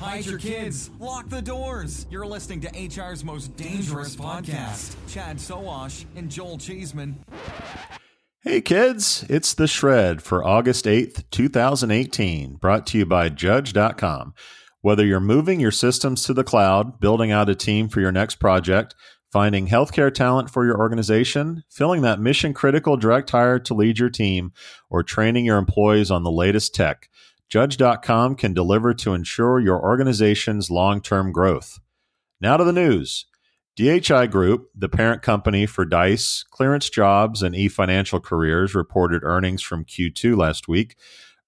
Hide your kids. Lock the doors. You're listening to HR's most dangerous podcast. Chad Sowash and Joel Cheeseman. Hey kids, it's The Shred for August 8th, 2018, brought to you by Judge.com. Whether you're moving your systems to the cloud, building out a team for your next project, finding healthcare talent for your organization, filling that mission critical direct hire to lead your team, or training your employees on the latest tech, Judge.com can deliver to ensure your organization's long term growth. Now to the news. DHI Group, the parent company for Dice, ClearanceJobs, and eFinancialCareers, reported earnings from Q2 last week.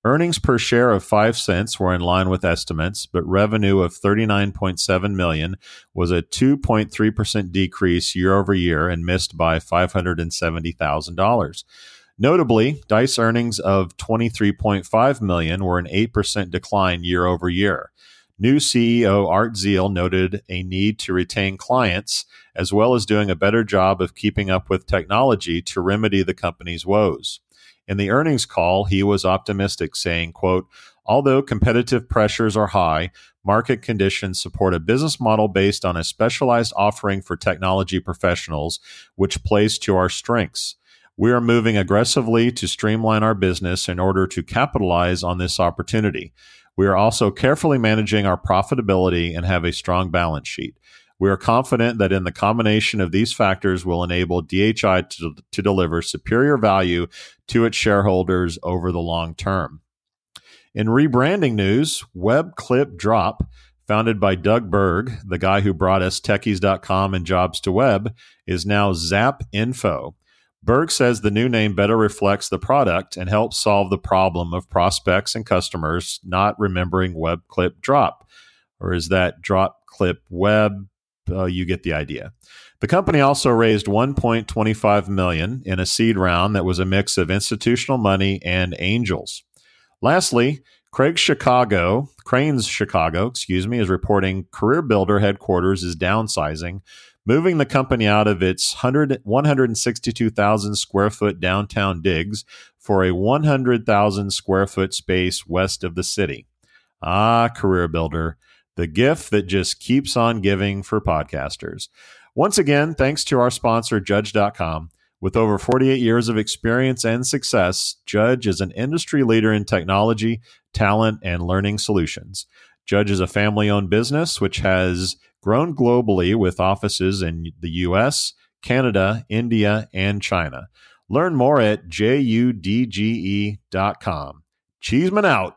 Earnings per share of 5 cents were in line with estimates, but revenue of 39.7 million was a 2.3% decrease year over year and missed by $570,000. Notably, Dice earnings of 23.5 million were an 8% decline year over year. New CEO Art Zeile noted a need to retain clients as well as doing a better job of keeping up with technology to remedy the company's woes. In the earnings call, he was optimistic, saying, quote, Although competitive pressures are high, market conditions support a business model based on a specialized offering for technology professionals, which plays to our strengths. We are moving aggressively to streamline our business in order to capitalize on this opportunity. We are also carefully managing our profitability and have a strong balance sheet. We are confident that in the combination of these factors will enable DHI to, to deliver superior value to its shareholders over the long term. In rebranding news, WebClipDrop, founded by Doug Berg, the guy who brought us techies.com and Jobs2Web, is now Zap Info. Berg says the new name better reflects the product and helps solve the problem of prospects and customers not remembering web clip drop. Or is that drop clip web? Uh, you get the idea. The company also raised 1.25 million in a seed round that was a mix of institutional money and angels. Lastly, Craig Chicago, Crain's Chicago, excuse me, is reporting CareerBuilder headquarters is downsizing moving the company out of its 100, 162,000 square foot downtown digs for a 100,000 square foot space west of the city. Ah, CareerBuilder, the gift that just keeps on giving for podcasters. Once again, thanks to our sponsor, Judge.com. With over 48 years of experience and success, Judge is an industry leader in technology, talent, and learning solutions. Judge is a family owned business which has grown globally with offices in the US, Canada, India, and China. Learn more at judge.com. Cheeseman out.